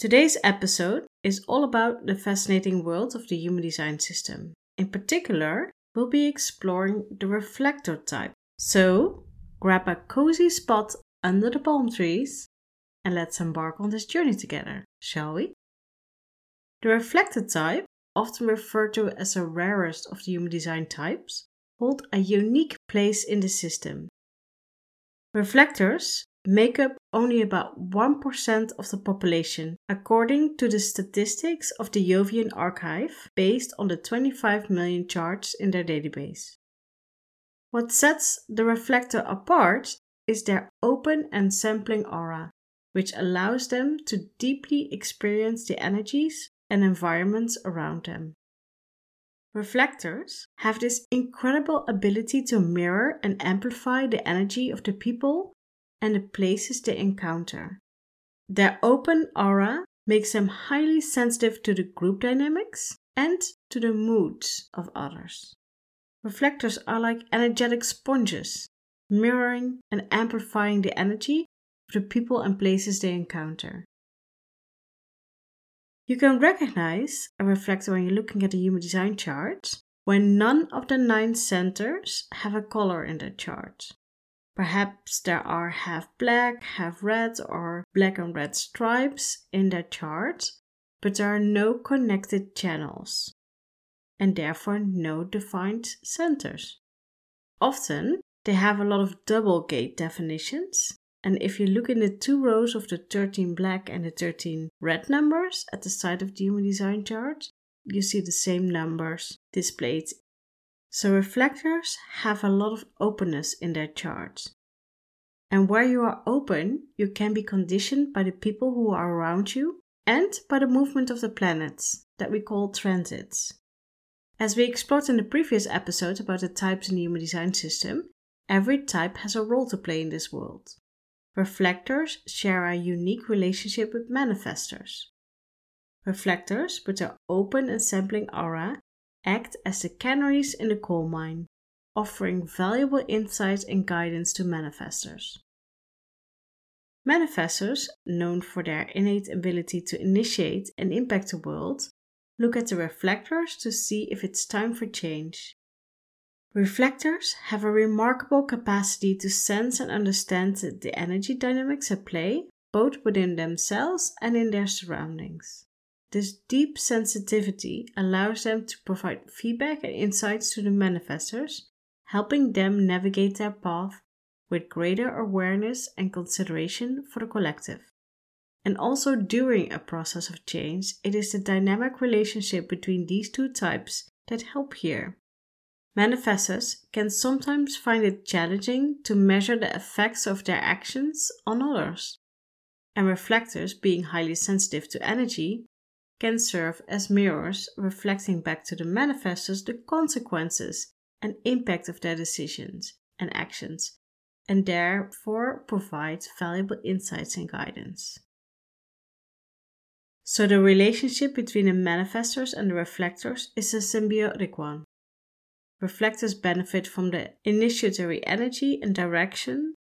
Today's episode is all about the fascinating world of the human design system. In particular, we'll be exploring the reflector type. So, grab a cozy spot under the palm trees and let's embark on this journey together, shall we? The reflector type, often referred to as the rarest of the human design types, hold a unique place in the system. Reflectors make up only about 1% of the population, according to the statistics of the Jovian archive, based on the 25 million charts in their database. What sets the reflector apart is their open and sampling aura, which allows them to deeply experience the energies and environments around them. Reflectors have this incredible ability to mirror and amplify the energy of the people and the places they encounter. Their open aura makes them highly sensitive to the group dynamics and to the moods of others. Reflectors are like energetic sponges, mirroring and amplifying the energy of the people and places they encounter. You can recognize a reflector when you're looking at the human design chart when none of the nine centers have a color in their chart. Perhaps there are half black, half red, or black and red stripes in their chart, but there are no connected channels, and therefore no defined centers. Often, they have a lot of double gate definitions, and if you look in the two rows of the 13 black and the 13 red numbers at the side of the human design chart, you see the same numbers displayed so reflectors have a lot of openness in their charts. And where you are open, you can be conditioned by the people who are around you and by the movement of the planets that we call transits. As we explored in the previous episode about the types in the human design system, every type has a role to play in this world. Reflectors share a unique relationship with manifestors. Reflectors, with their open and sampling aura, act as the canaries in the coal mine, offering valuable insights and guidance to manifestors. Manifestors, known for their innate ability to initiate and impact the world, look at the reflectors to see if it's time for change. Reflectors have a remarkable capacity to sense and understand the energy dynamics at play, both within themselves and in their surroundings. This deep sensitivity allows them to provide feedback and insights to the manifestors, helping them navigate their path with greater awareness and consideration for the collective. And also during a process of change, it is the dynamic relationship between these two types that help here. Manifestors can sometimes find it challenging to measure the effects of their actions on others. And reflectors, being highly sensitive to energy, can serve as mirrors reflecting back to the manifestors the consequences and impact of their decisions and actions, and therefore provide valuable insights and guidance. So, the relationship between the manifestors and the reflectors is a symbiotic one. Reflectors benefit from the initiatory energy and direction,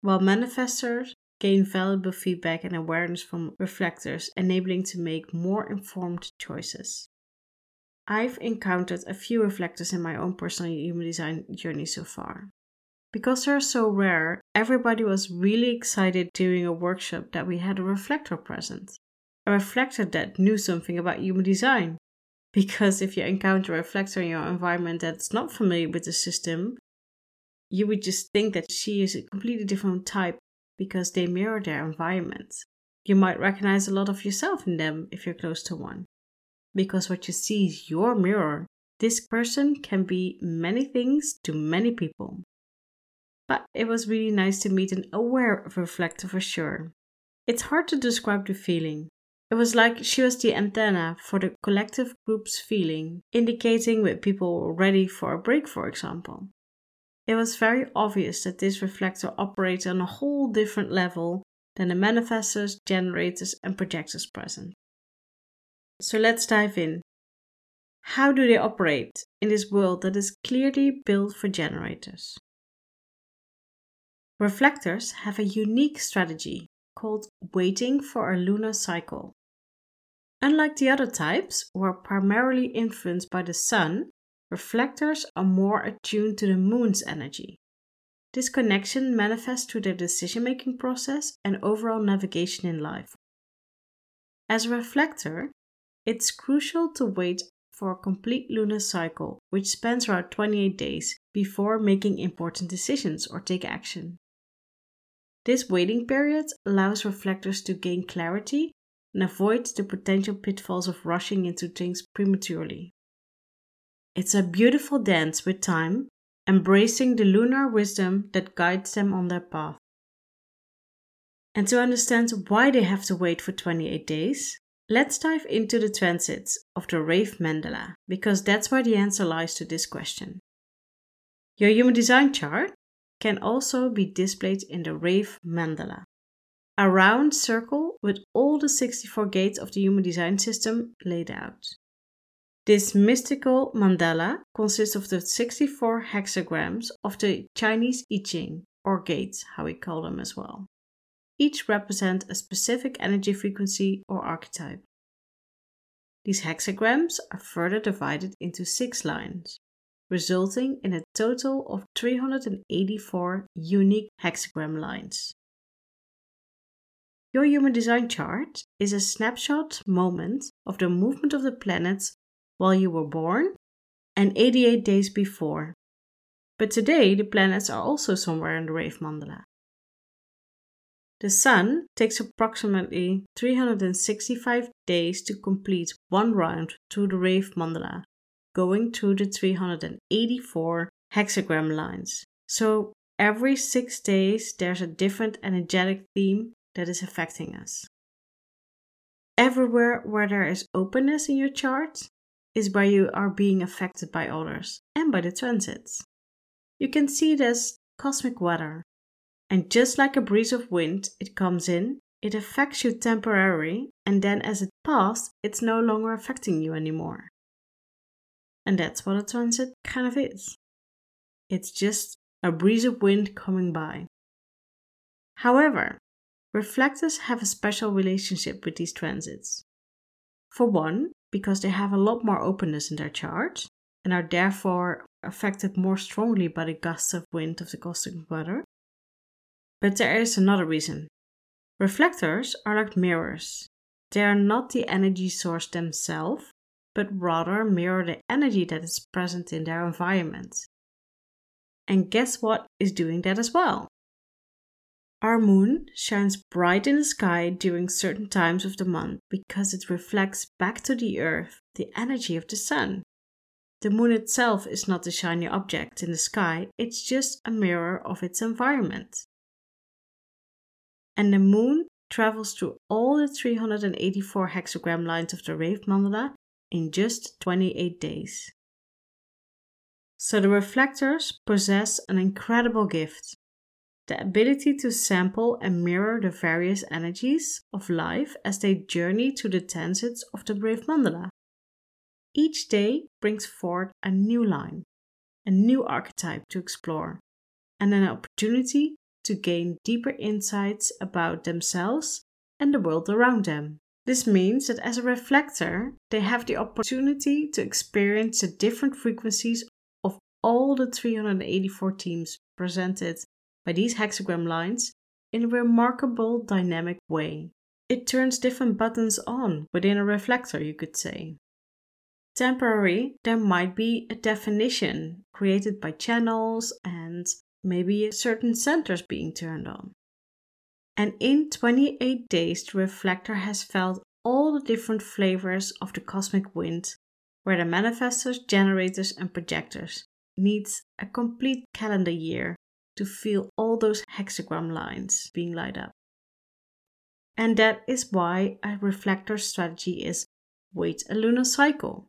while manifestors gain valuable feedback and awareness from reflectors, enabling to make more informed choices. I've encountered a few reflectors in my own personal human design journey so far. Because they're so rare, everybody was really excited during a workshop that we had a reflector present. A reflector that knew something about human design. Because if you encounter a reflector in your environment that's not familiar with the system, you would just think that she is a completely different type because they mirror their environment. You might recognize a lot of yourself in them if you're close to one. Because what you see is your mirror. This person can be many things to many people. But it was really nice to meet an aware reflector for sure. It's hard to describe the feeling. It was like she was the antenna for the collective group's feeling, indicating when people were ready for a break, for example. It was very obvious that this reflector operated on a whole different level than the manifestors, generators, and projectors present. So let's dive in. How do they operate in this world that is clearly built for generators? Reflectors have a unique strategy called waiting for a lunar cycle, Unlike the other types, who are primarily influenced by the sun, reflectors are more attuned to the moon's energy. This connection manifests through their decision making process and overall navigation in life. As a reflector, it's crucial to wait for a complete lunar cycle, which spans around 28 days, before making important decisions or take action. This waiting period allows reflectors to gain clarity and avoid the potential pitfalls of rushing into things prematurely. It's a beautiful dance with time, embracing the lunar wisdom that guides them on their path. And to understand why they have to wait for 28 days, let's dive into the transits of the Rave Mandala, because that's where the answer lies to this question. Your human design chart can also be displayed in the Rave Mandala, a round circle with all the 64 gates of the human design system laid out. This mystical mandala consists of the 64 hexagrams of the Chinese I Ching, or gates, how we call them as well. Each represent a specific energy frequency or archetype. These hexagrams are further divided into six lines, resulting in a total of 384 unique hexagram lines. Your human design chart is a snapshot moment of the movement of the planets while you were born and 88 days before. But today the planets are also somewhere in the Rave Mandala. The Sun takes approximately 365 days to complete one round through the Rave Mandala, going through the 384 hexagram lines. So every six days there's a different energetic theme that is affecting us. Everywhere where there is openness in your chart is where you are being affected by others and by the transits. You can see it as cosmic weather, and just like a breeze of wind, it comes in, it affects you temporarily, and then as it passes, it's no longer affecting you anymore. And that's what a transit kind of is. It's just a breeze of wind coming by. However, reflectors have a special relationship with these transits. For one, because they have a lot more openness in their chart and are therefore affected more strongly by the gusts of wind of the cosmic weather. But there is another reason. Reflectors are like mirrors. They are not the energy source themselves, but rather mirror the energy that is present in their environment. And guess what is doing that as well? Our moon shines bright in the sky during certain times of the month because it reflects back to the earth the energy of the sun. The moon itself is not a shiny object in the sky, it's just a mirror of its environment. And the moon travels through all the 384 hexagram lines of the Rave Mandala in just 28 days. So the reflectors possess an incredible gift the ability to sample and mirror the various energies of life as they journey to the transits of the Rave Mandala. Each day brings forth a new line, a new archetype to explore, and an opportunity to gain deeper insights about themselves and the world around them. This means that as a reflector, they have the opportunity to experience the different frequencies of all the 384 themes presented by these hexagram lines in a remarkable dynamic way. It turns different buttons on within a reflector, you could say. Temporary, there might be a definition created by channels and maybe certain centers being turned on. And in 28 days, the reflector has felt all the different flavors of the cosmic wind, where the manifestors, generators, and projectors needs a complete calendar year to feel all those hexagram lines being light up. And that is why a reflector strategy is wait a lunar cycle.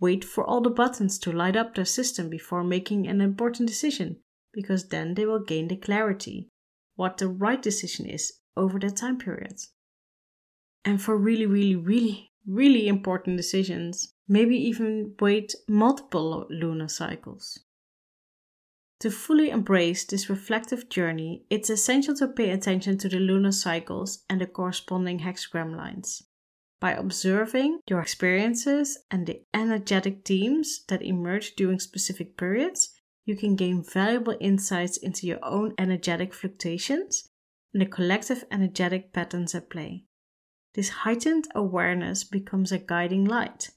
Wait for all the buttons to light up their system before making an important decision, because then they will gain the clarity what the right decision is over that time period. And for really, really, really, really important decisions, maybe even wait multiple lunar cycles. To fully embrace this reflective journey, it's essential to pay attention to the lunar cycles and the corresponding hexagram lines. By observing your experiences and the energetic themes that emerge during specific periods, you can gain valuable insights into your own energetic fluctuations and the collective energetic patterns at play. This heightened awareness becomes a guiding light,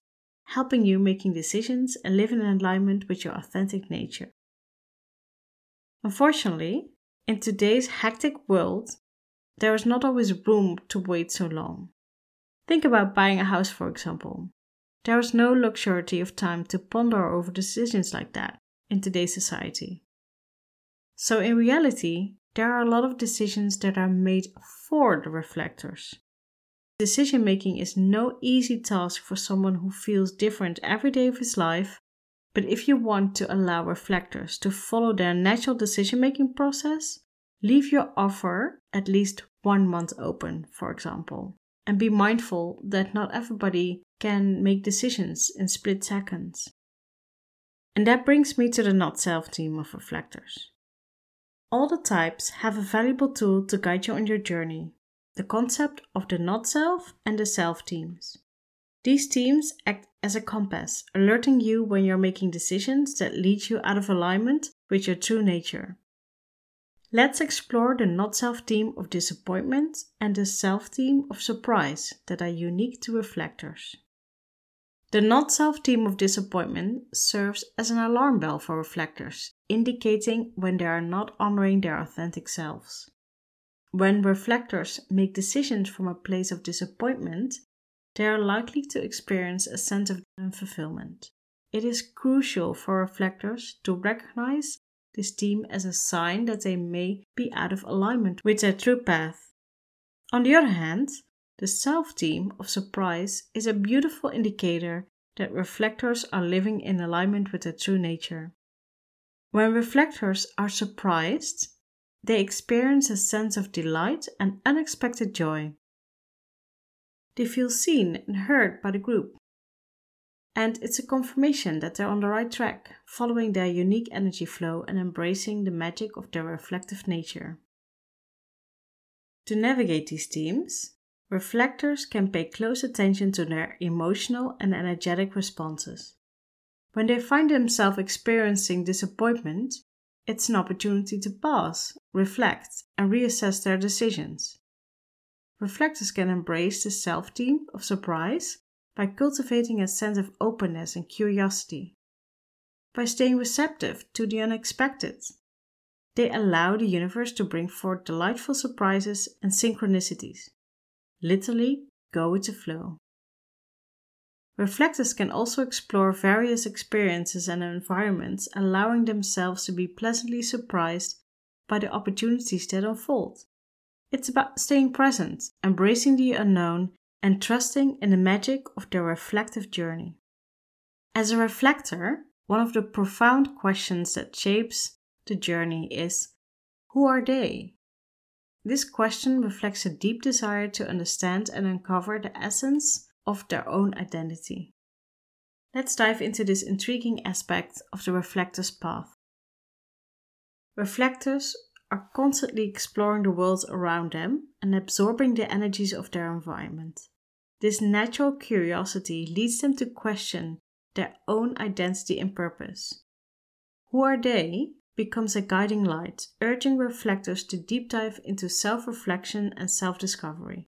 helping you making decisions and live in alignment with your authentic nature. Unfortunately, in today's hectic world, there is not always room to wait so long. Think about buying a house, for example. There is no luxury of time to ponder over decisions like that in today's society. So, in reality, there are a lot of decisions that are made for the reflectors. Decision making is no easy task for someone who feels different every day of his life, but if you want to allow reflectors to follow their natural decision making process, leave your offer at least one month open, for example, and be mindful that not everybody can make decisions in split seconds. And that brings me to the not self theme of reflectors. All the types have a valuable tool to guide you on your journey the concept of the not self and the self themes. These themes act as a compass, alerting you when you're making decisions that lead you out of alignment with your true nature. Let's explore the not self theme of disappointment and the self theme of surprise that are unique to reflectors. The not self theme of disappointment serves as an alarm bell for reflectors, indicating when they are not honoring their authentic selves. When reflectors make decisions from a place of disappointment, they are likely to experience a sense of unfulfillment. It is crucial for reflectors to recognize this theme as a sign that they may be out of alignment with their true path. On the other hand, the self theme of surprise is a beautiful indicator that reflectors are living in alignment with their true nature. When reflectors are surprised, they experience a sense of delight and unexpected joy. They feel seen and heard by the group. And it's a confirmation that they're on the right track, following their unique energy flow and embracing the magic of their reflective nature. To navigate these themes, reflectors can pay close attention to their emotional and energetic responses. When they find themselves experiencing disappointment, it's an opportunity to pause, reflect, and reassess their decisions. Reflectors can embrace the self theme of surprise by cultivating a sense of openness and curiosity. By staying receptive to the unexpected, they allow the universe to bring forth delightful surprises and synchronicities. Literally, go with the flow. Reflectors can also explore various experiences and environments, allowing themselves to be pleasantly surprised by the opportunities that unfold. It's about staying present, embracing the unknown, and trusting in the magic of their reflective journey. As a reflector, one of the profound questions that shapes the journey is Who are they? This question reflects a deep desire to understand and uncover the essence of their own identity. Let's dive into this intriguing aspect of the reflector's path. Reflectors are constantly exploring the world around them and absorbing the energies of their environment. This natural curiosity leads them to question their own identity and purpose. Who are they becomes a guiding light, urging reflectors to deep dive into self reflection and self discovery.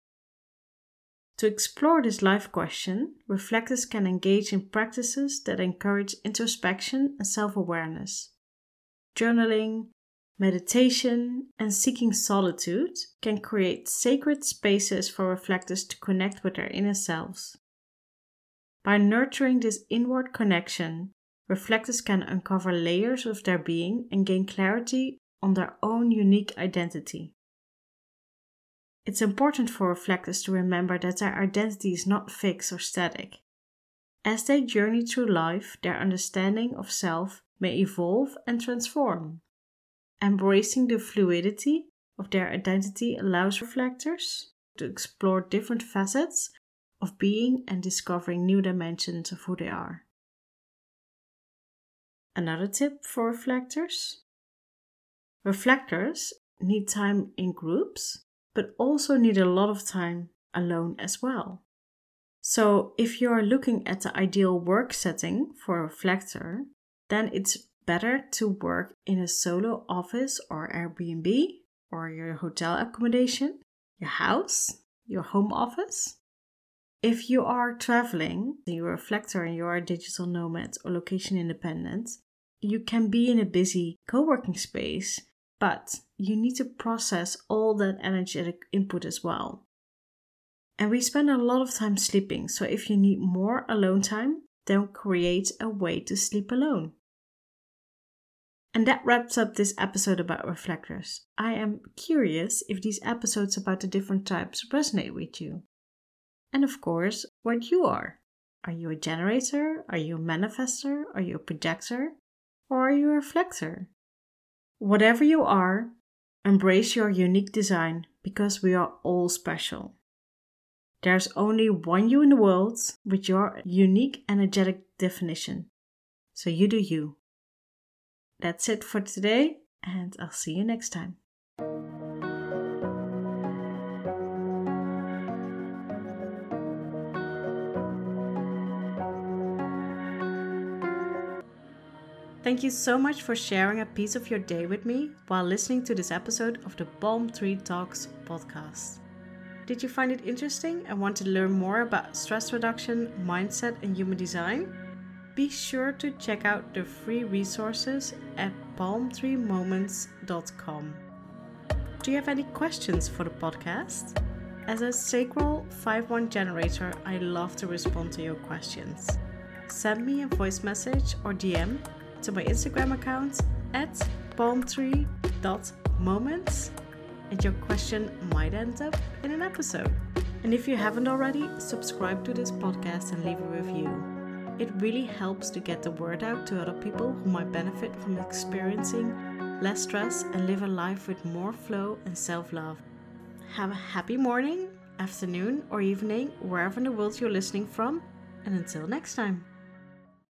To explore this life question, reflectors can engage in practices that encourage introspection and self awareness. Journaling, meditation, and seeking solitude can create sacred spaces for reflectors to connect with their inner selves. By nurturing this inward connection, reflectors can uncover layers of their being and gain clarity on their own unique identity. It's important for reflectors to remember that their identity is not fixed or static. As they journey through life, their understanding of self may evolve and transform. Embracing the fluidity of their identity allows reflectors to explore different facets of being and discovering new dimensions of who they are. Another tip for reflectors reflectors need time in groups, but also need a lot of time alone as well. So, if you are looking at the ideal work setting for a reflector, then it's better to work in a solo office or Airbnb or your hotel accommodation, your house, your home office. If you are traveling, you're a reflector and you're a digital nomad or location independent, you can be in a busy co working space, but you need to process all that energetic input as well. And we spend a lot of time sleeping, so if you need more alone time, then create a way to sleep alone. And that wraps up this episode about reflectors. I am curious if these episodes about the different types resonate with you. And of course, what you are. Are you a generator? Are you a manifester? Are you a projector? Or are you a reflector? Whatever you are, embrace your unique design because we are all special. There's only one you in the world with your unique energetic definition. So you do you. That's it for today, and I'll see you next time. Thank you so much for sharing a piece of your day with me while listening to this episode of the Palm Tree Talks podcast. Did you find it interesting and want to learn more about stress reduction, mindset, and human design? Be sure to check out the free resources at palmtreemoments.com. Do you have any questions for the podcast? As a Sacral 5-1 generator, I love to respond to your questions. Send me a voice message or DM to my Instagram account at palmtree.moments and your question might end up in an episode. And if you haven't already, subscribe to this podcast and leave a review. It really helps to get the word out to other people who might benefit from experiencing less stress and live a life with more flow and self love. Have a happy morning, afternoon, or evening, wherever in the world you're listening from, and until next time.